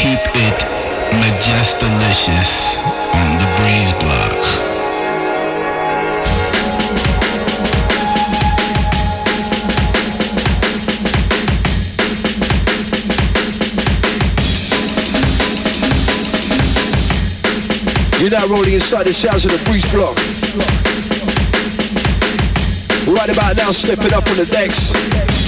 keep it majestalicious on the breeze block. You're now rolling inside the sounds of the breeze block. Right about now, stepping up on the decks.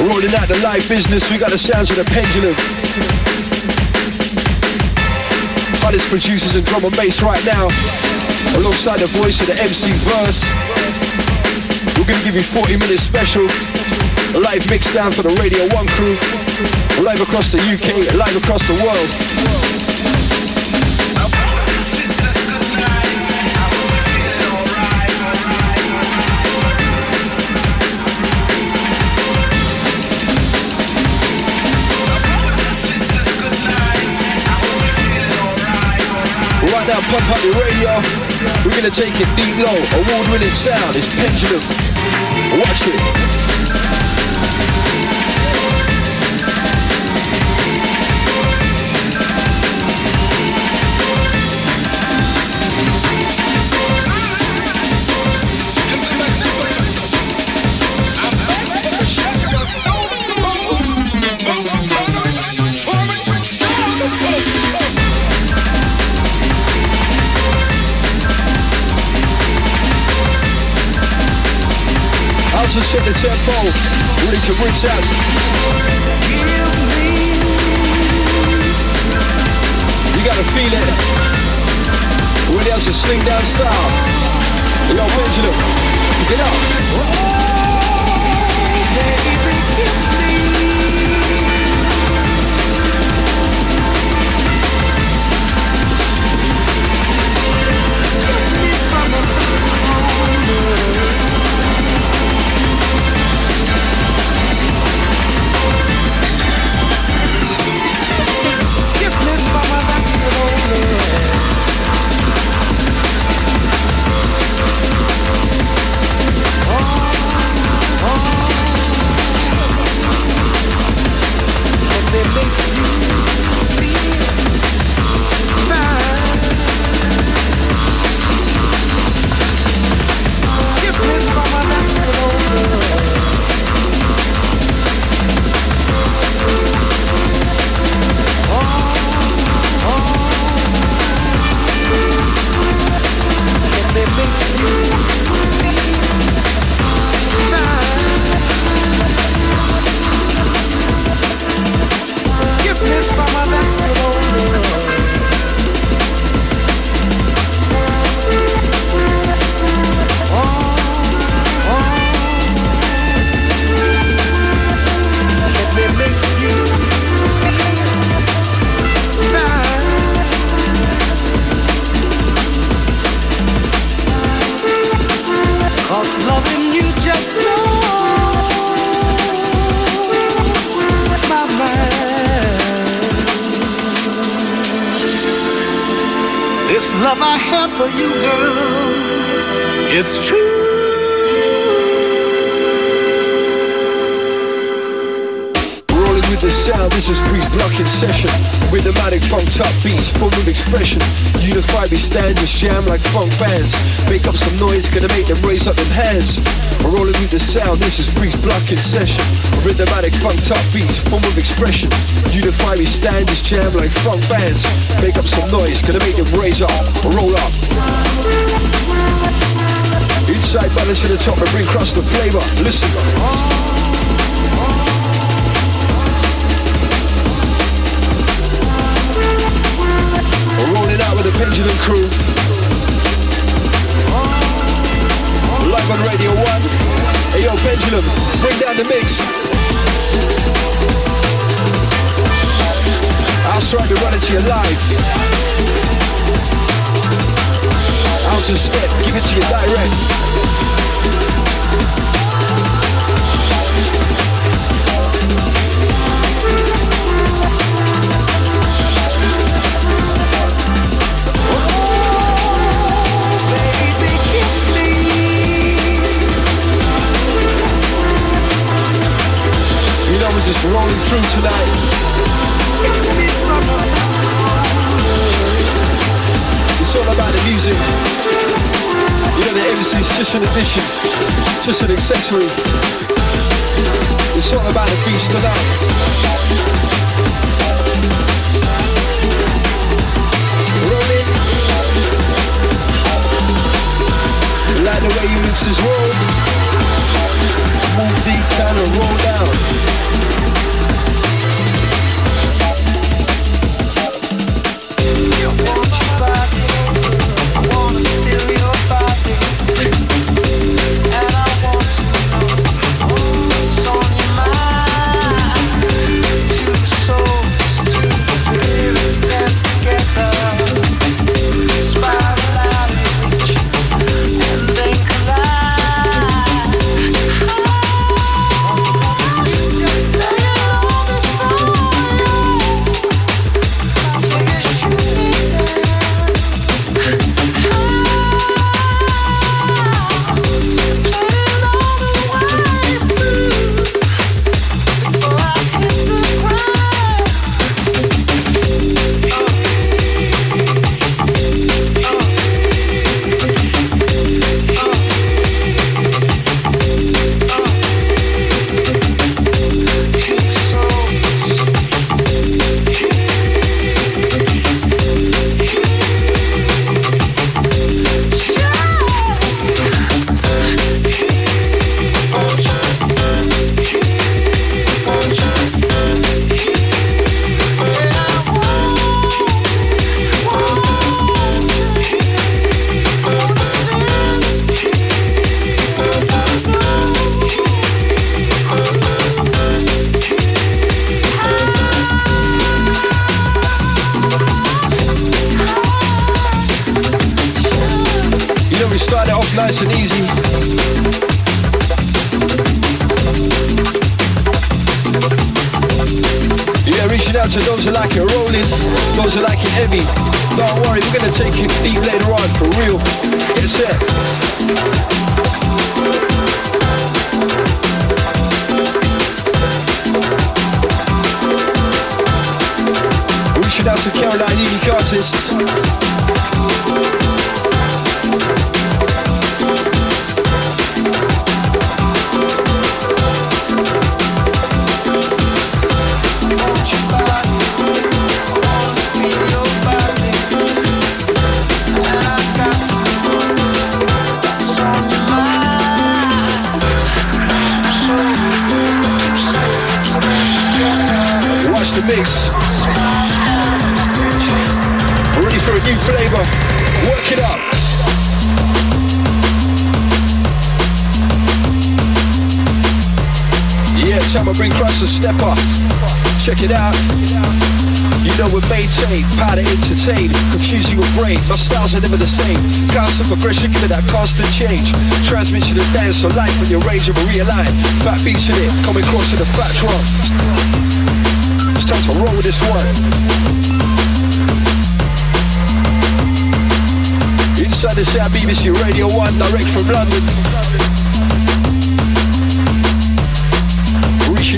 Rolling out the live business, we got the sounds of the pendulum. Hottest producers and drum and bass right now. Alongside the voice of the MC Verse. We're gonna give you 40 minutes special. A live mix down for the Radio 1 crew. Live across the UK, live across the world. Now, pump your radio. We're gonna take it deep low. Award-winning sound is Pendulum. Watch it. Tempo, ready to reach out. You gotta feel it. Ready as a sling down style. Yo, Pendulum, get up. Cause hands. Rolling with the sound, this is Breeze Blocking Session. Rhythmatic funk top beats, full of expression. Unify me, stand, this jam like funk bands. Make up some noise, gonna make them raise up, or roll up. Inside balance to the top and bring across the flavor. Listen. Rolling out with the Pendulum crew. On Radio 1. Hey yo, Pendulum, bring down the mix. I'll try to run it to live. House and step, give it to you direct. Just rolling through tonight. It's all about the music. You know the MC's just an addition, just an accessory. It's all about the beats tonight. Rolling. Like the way you mixes roll. Move Time to bring Crush a step up. Check it out. You know we're maintain, power to entertain, confusing your brain. My styles are never the same. Constant progression, give it that constant change. Transmission of dance on life when your range of a realign. Fat beats in it, coming across to the fat drum. It's time to roll with this one. Inside the sound BBC Radio 1, direct from London. We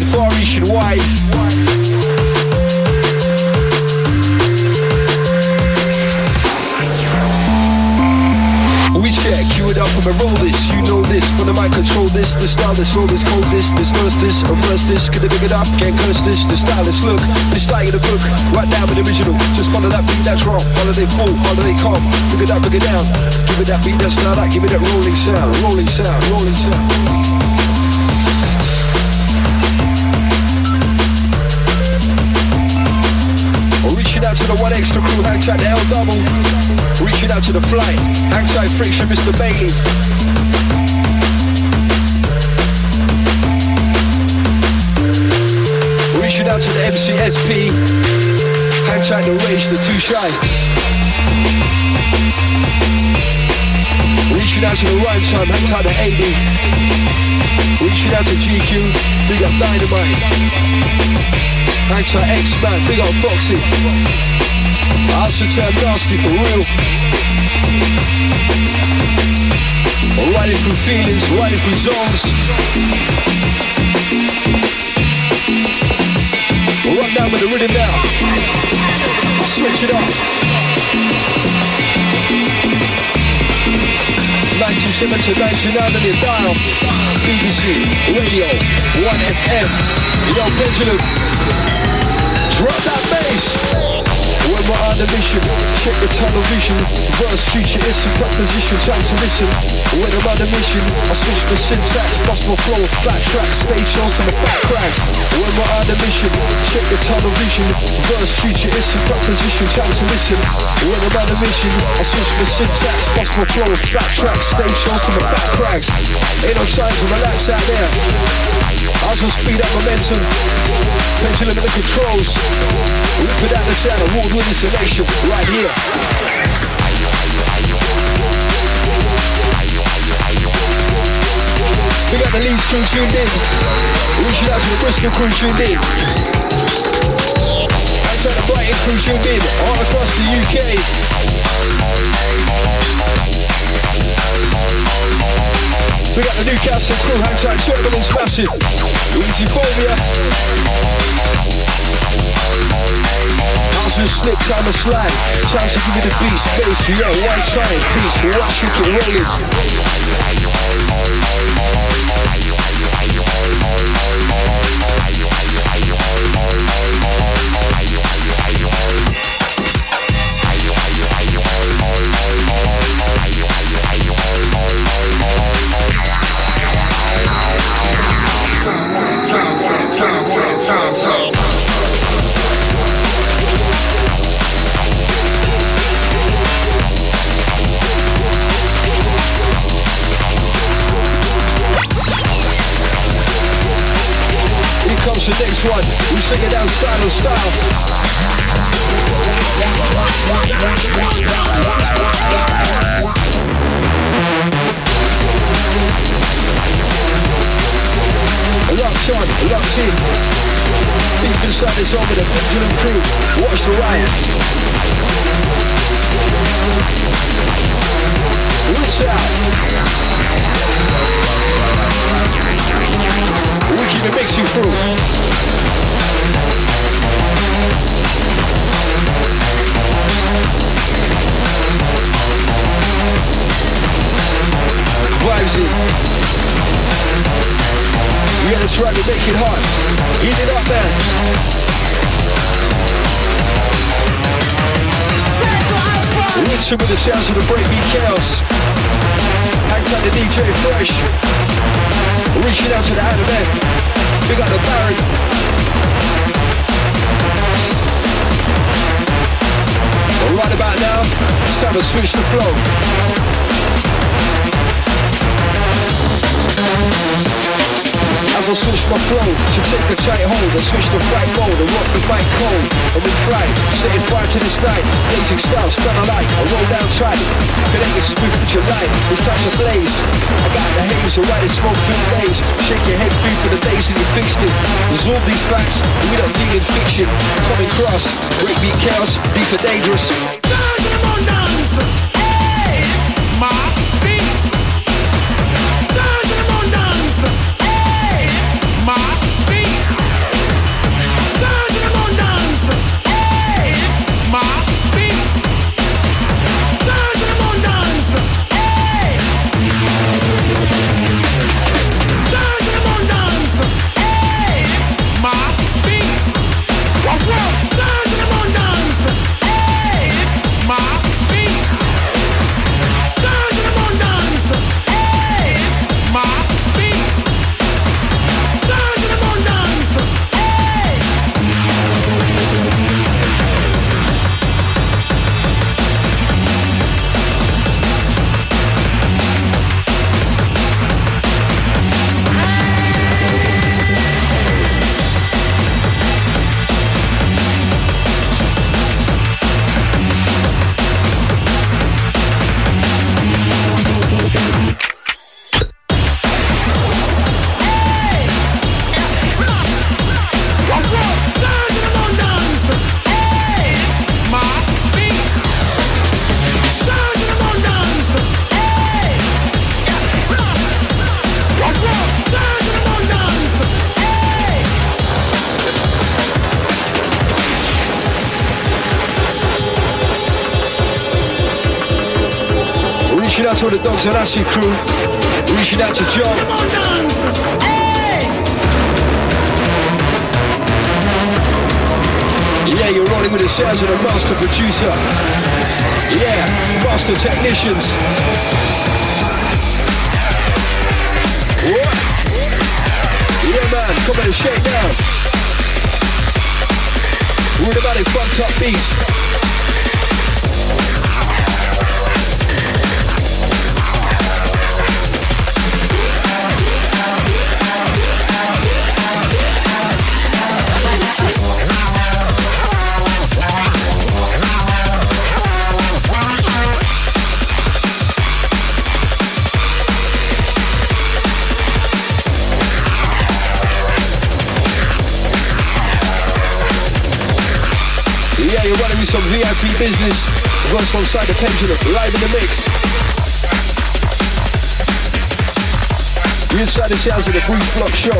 check, cue it up and roll this. You know this, when the mic control this, the style this, roll this, cold this, this verse this, reverse this, I pick it up, can't curse this, the stylist look, this style in the book, right now with the original, just follow that beat that's wrong, follow they fall, follow they come, look it up, look it down, give it that beat that's not that, give it that rolling sound, rolling sound, rolling sound. Reaching out to the 1Xtra crew, hang tight the L double. Reaching out to the flight, hang tight friction, Mr. Bailey. Reaching out to the MCSP, hang tight the rage, the too shy. Reaching out to the right time, hang tight the 80. Reaching out to GQ, big up Dynamite. Hang tight X-Man, big up Foxy. Answer turn nasty for real. Riding through feelings, riding through zones. rhythm now. Switch it up. 97 to 99 on your dial. BBC Radio 1FM. Yo, Pendulum. Drop that bass. We're on a mission, check the tunnel vision. Verse future is a preposition, time to listen. When I'm on a mission, I switch my syntax, bust my flow, flat tracks, stage shows to the back cracks. When we're on a mission, check the tunnel vision. Verse future is a preposition, time to listen. When I'm on a mission, I switch my syntax, bust my flow, flat tracks, stage shows to the back cracks. Ain't no time to relax out there. I gonna speed up momentum. Pendulum in the controls. Whip it out the sound, award selection right here. We got the Leeds crew tuned in. Reaching out to the Bristol crew tuned in. And to the Brighton crew tuned in. All across the UK. We got the Newcastle crew, hang tight, turbulence massive. Easy phobia. House with slip, time to slide. Time to give me the beat, space, yo, one time, peace, watch it rolling. Here comes the next one. We sing it down style and style. Locked on, locked in. Deep inside this over the pendulum crew. Watch the riot. Roots out. It mixing through. Vibes in. We gotta try to make it hot. Eat it up, man. Listen with the sounds of the Breakbeat Kaos. Hang tight to DJ Fresh. Reaching out to the Adam F. We got the Baron. But right about now, it's time to switch the flow. As I switch my flow to take a tight hold I switch the right mode and rock the mic cold And we fly, setting fire to this night. Blazing stars, stun a light, I roll down tight. Connect it smooth with your light, it's time to blaze. I got the haze, the white smoke through the days. Shake your head free for the days that you fixed it Absorb these facts, we don't need in fiction. Coming cross, Breakbeat Kaos, beat for dangerous Reaching out to all the dogs on Acid crew. Reaching out to John. Yeah, you're rolling with the sounds of the master producer. Yeah, master technicians. What? Yeah, man, come and shake down. We're about it fucked up beats. Some VIP business. Runs alongside the pendulum, live in the mix. You inside the sounds of the Breeze Block Show.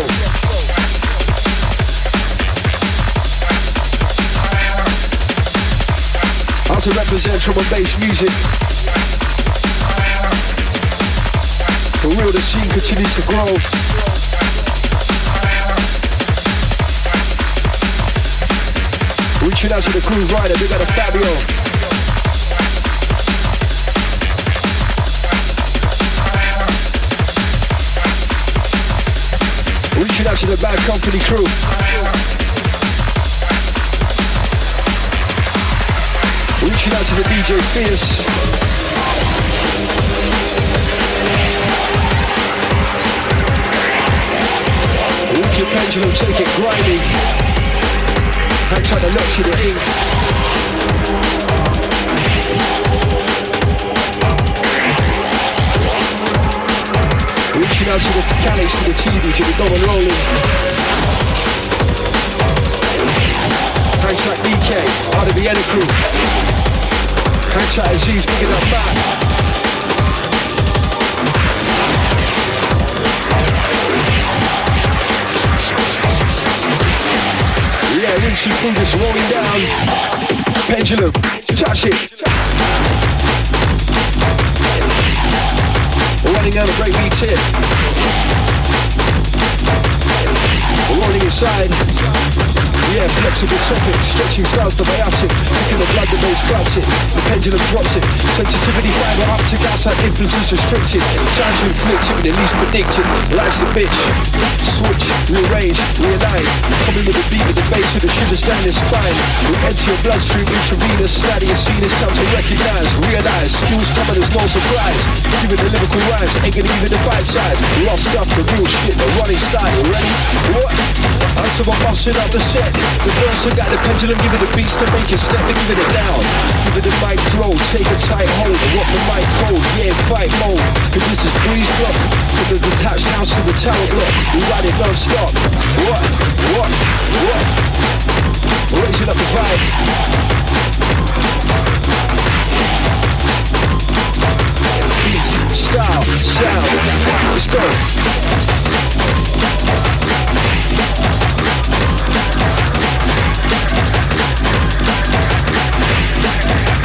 How to represent drum and bass music. For real, the scene continues to grow. Reaching out to the crew rider, big out of Fabio. Reaching out to the Bad Company crew. Reaching out to the DJ Fierce. Wicked Pendulum, take it grimy. I try to to the ink. Reaching out to the mechanics, to the TV, to the double rolling. Track DK, out of the Vienna crew. Track Aziz, picking up back. Rinse your fingers rolling down. Pendulum, touch it. Running out a break beat tip. Rolling inside. Yeah, flexible topic, stretching styles the biotic, taking the blood, the bass cuts it, the pendulum drops it, sensitivity fiber up to gas, that influence restricted, time to inflict it, but at least predict it, life's a bitch, switch, rearrange, realign, coming with the beat with the bass with the shivers down your spine, we enter your bloodstream, intravenous, study and seen it's time to recognize, realize, skills coming as no surprise, giving the lyrical rhymes, ain't gonna even the bite size, Lost stuff, the real shit, the running style, ready? What? I'm so busting up the set, the verse got the pendulum, give it a beats to make it step and give it a down. Give it a mic flow, take a tight hold, what the mic hold, yeah, fight mode. Cause this is Breeze Block, from the detached house to the tower block. We ride it non-stop. What? What? What? Raising up the vibe. Beats, style, sound. Let's go.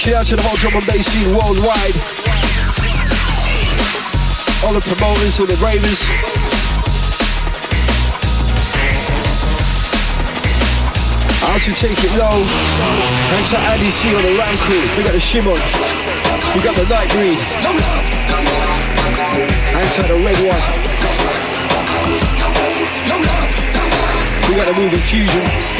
Reaching out to the whole drum and bass scene worldwide. All the promoters, all the ravers. Out to take it low. Thanks to Andy C on the round crew. We got the Shimon. We got the Nightbreed. Enter the red one. We got the moving fusion.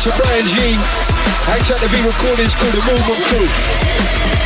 to Brian G. Hangs out the V recordings called the Movement Crew.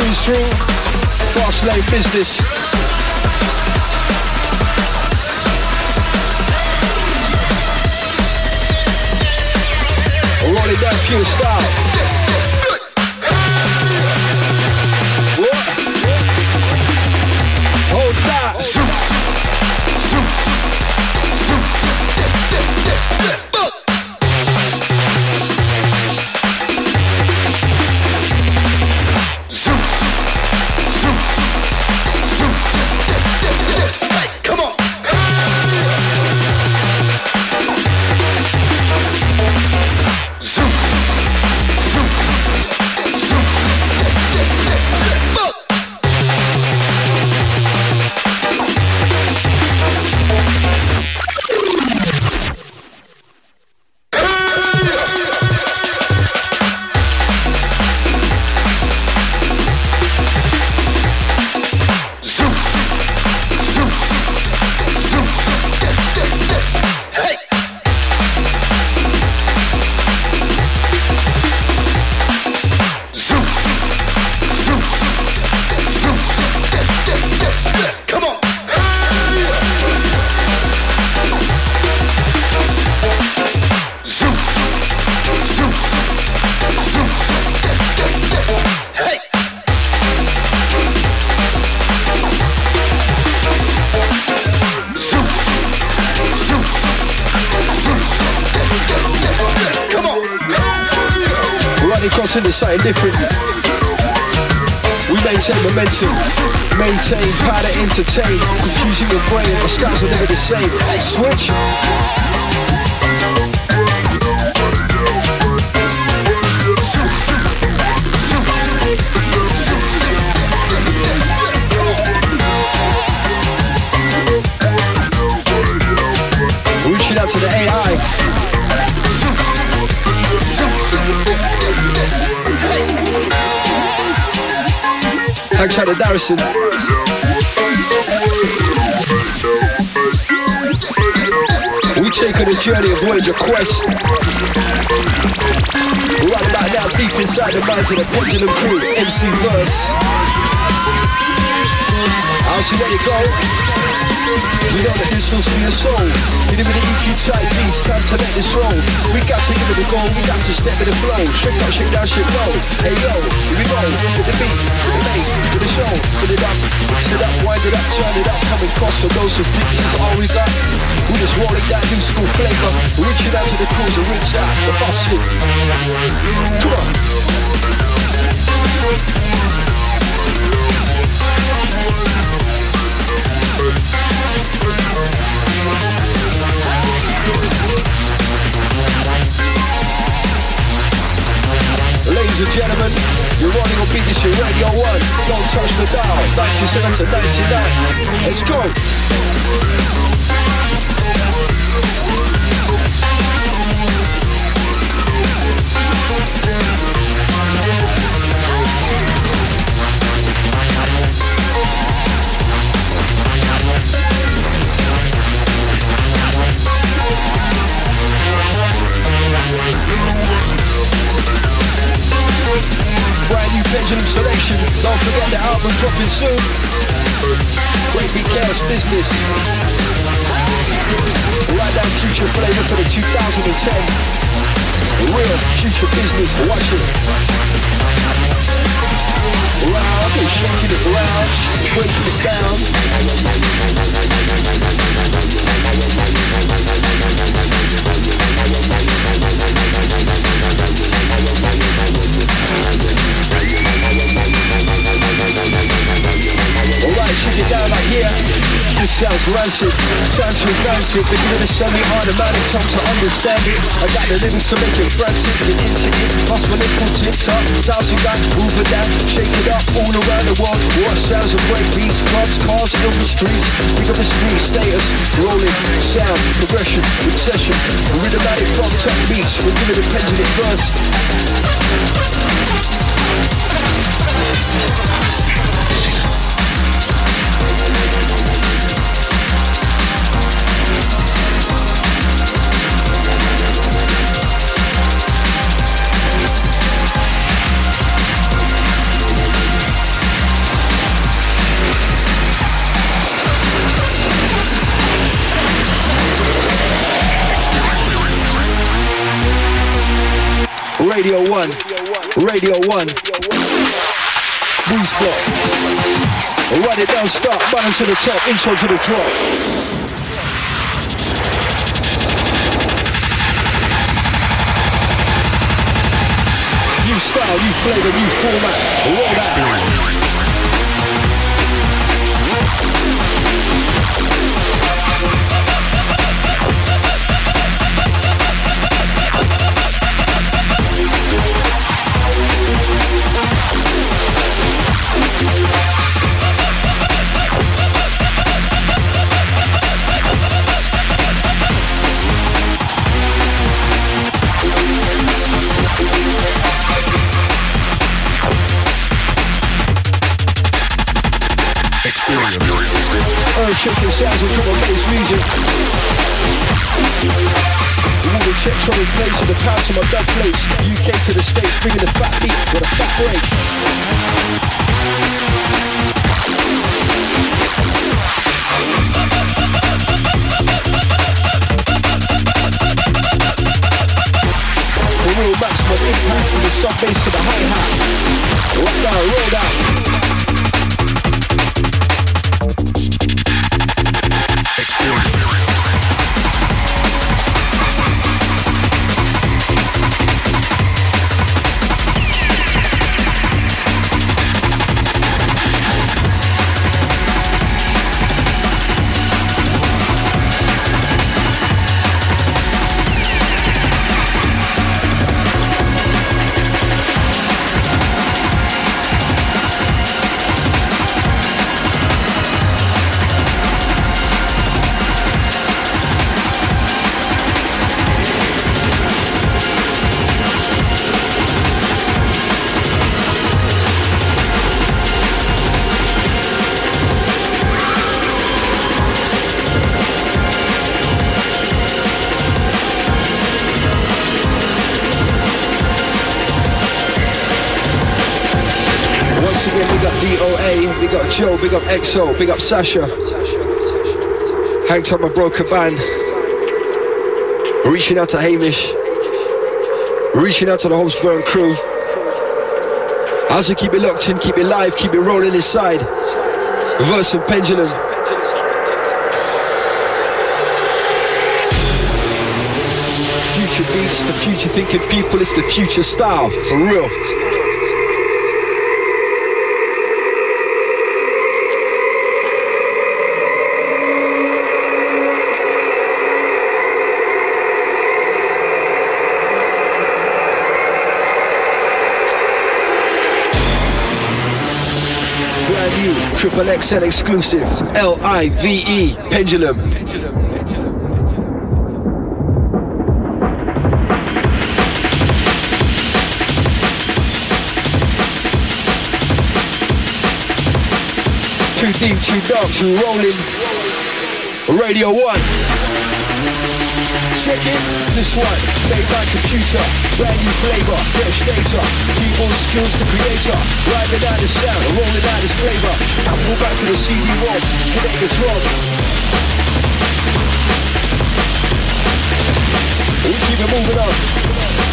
We fast lane business. Rolling down pure style. It's something different. We maintain momentum, maintain, power to entertain, confusing your brain, the styles are never the same. Switch. Reaching out to the AI. Thanks out to Darrison. We take on a journey of Voyager Quest. Right about now, deep inside the minds of the Pendulum crew, MC Verse. I'll see let it go. We know that this for your soul. Hit it with the EQ tight beats, time to let this roll. We got to give it a go, we got to step with the flow. Shake up, shake down, shake low. Hey yo, here we go. With the beat, with the bass, with the show. Put it up, mix it up, wind it up, turn it up. Coming cross for those who think this is all we got. We just rolling that new school flavor. Reaching out to the crews and reach out the boss it. Come on. Ladies and gentlemen, you're running on BBC Radio 1. Don't touch the dial. 97 to 99. Let's go. Brand new pendulum selection. Don't forget the album dropping soon. Breakbeat Kaos Business. Right down future flavor for the 2010. Real future business. Watch it. Round and shaking it round, breaking it down. Sounds rancid. Time to advance it. They're giving a semi-automatic time to understand it. I got the lyrics to make it frantic. Get into it. Bust my nickel tip top. Styles you got, move it down. Shake it up all around the world. What sounds of break beats, clubs, cars, in the streets. Pick up the street status. Rolling, sound, progression, obsession. Rhythmatic funk top beats. We're the pendulum verse. Radio 1. Radio 1. Breeze Block. Run it down, start, bottom to the top, intro to the drop. New style, new flavor, new format. Roll that. Sounds of drum and bass music. All the checks on in place the pass on my dub place. UK to the States, bringing the fat beat with a fat break. The real maximum impact from the sub bass to the hi-hat. Rock down, roll down. Big up EXO, big up Sasha. Hanged up my broken band. Reaching out to Hamish. Reaching out to the Homesburn crew. We keep it locked in, keep it live, keep it rolling inside. Verse and pendulum. Future beats for future thinking people, it's the future style. For real. Brand new, triple XL exclusive, L-I-V-E, Pendulum. Too deep, too dark, too rolling. Radio 1. Check this one, made by computer, brand new flavor, fresh data, people skills to creator, driving out the sound, rolling out this flavor, apple back to the CD-ROM, connect the drum. We keep it moving on.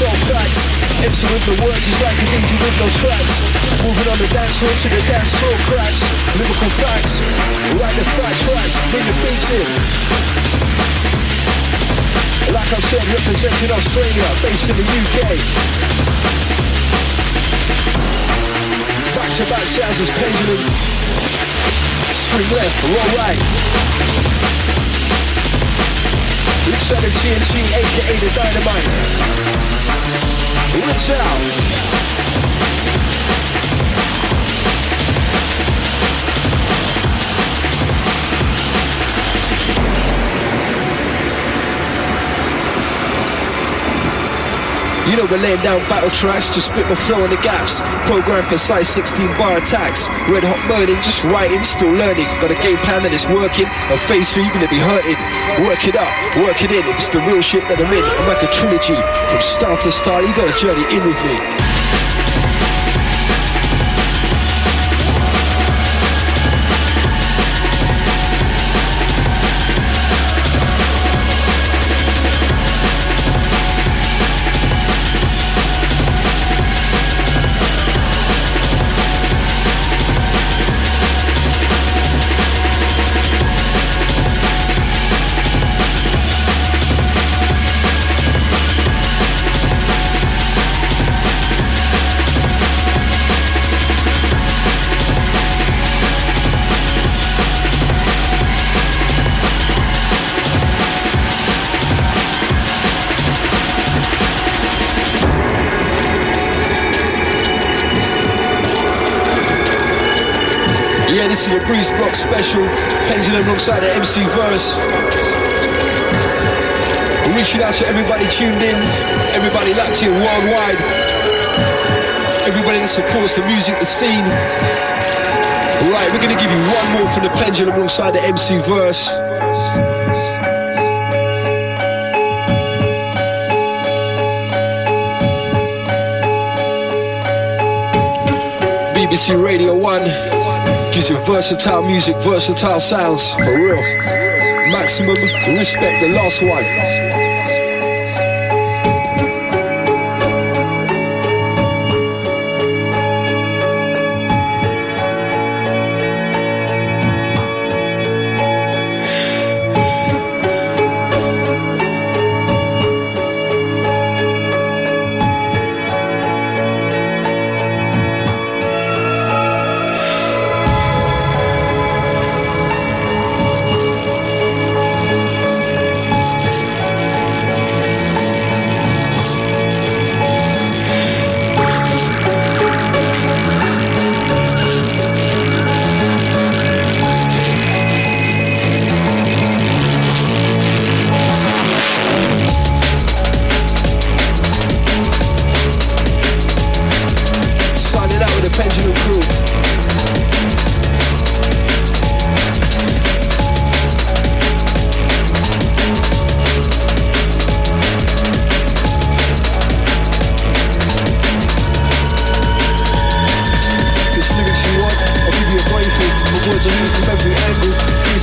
Soul facts. MC with the words is like a DJ with no tracks. Moving on the dance floor to the dance floor cracks. Lyrical facts, write the facts, tracks, bring the beats in. Like I said, representing Australia, based in the UK. Back to back sounds as pendulum. Swing left, roll right. Inside the TNT, aka the Dynamite. Rinse out. You know we're laying down battle tracks, just spit my flow on the gaps. Program for size 16 bar attacks. Red hot burning, just writing, still learning. Got a game plan that is working. A face you, you're gonna be hurting. Work it up, work it in. It's the real shit that I'm in. I'm like a trilogy. From start to start, you gotta journey in with me. Special. Pendulum alongside the MC Verse. Reaching out to everybody tuned in, everybody locked in worldwide, everybody that supports the music, the scene. Right, we're gonna give you one more from the Pendulum alongside the MC Verse. BBC Radio 1 you versatile music, versatile sounds, for real. Maximum respect, the last one.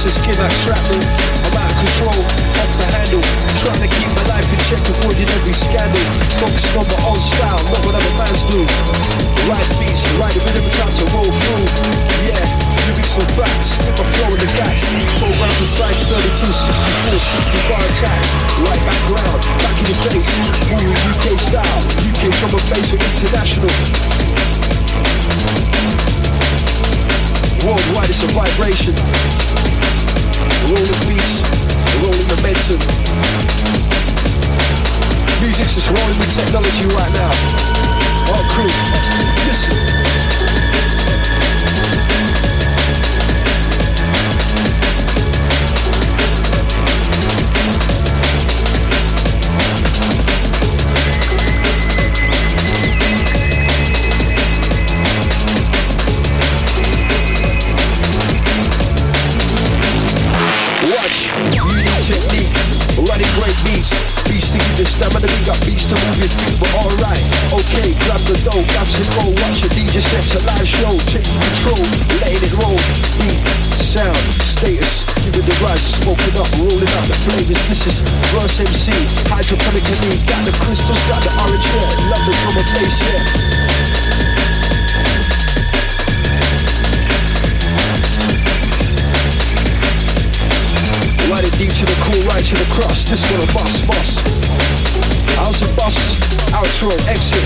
Of skin like shrapnel. I'm out of control, off the handle. Trying to keep my life in check, avoiding every scandal. Focusing on my own style, not what other fans do. Right beats, right rhythm, time to roll through. Yeah, lyrics and facts, spit my flow in the gaps. Program precise 32, 64, 60 bar attacks. Right background, back in the face. Moving UK style, UK from a bass with international. Worldwide it's a vibration. Rolling beats, rolling momentum. Music's just rolling with technology right now. Our crew, listen. Grab the dough, got to go. Watch the DJ set a live show. Take control, letting it roll. Beat, sound, status. Give it the rise, smoking up, rolling out the flavors. This is verse MC, hydroponically. Got the crystals, got the orange hair. Love the drummer bass, yeah. Ride it deep to the cool, right to the cross. This one a boss, boss. How's a boss? Outro, exit.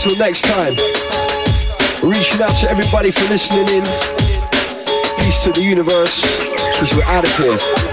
Until next time, reaching out to everybody for listening in. Peace to the universe, because we're out of here.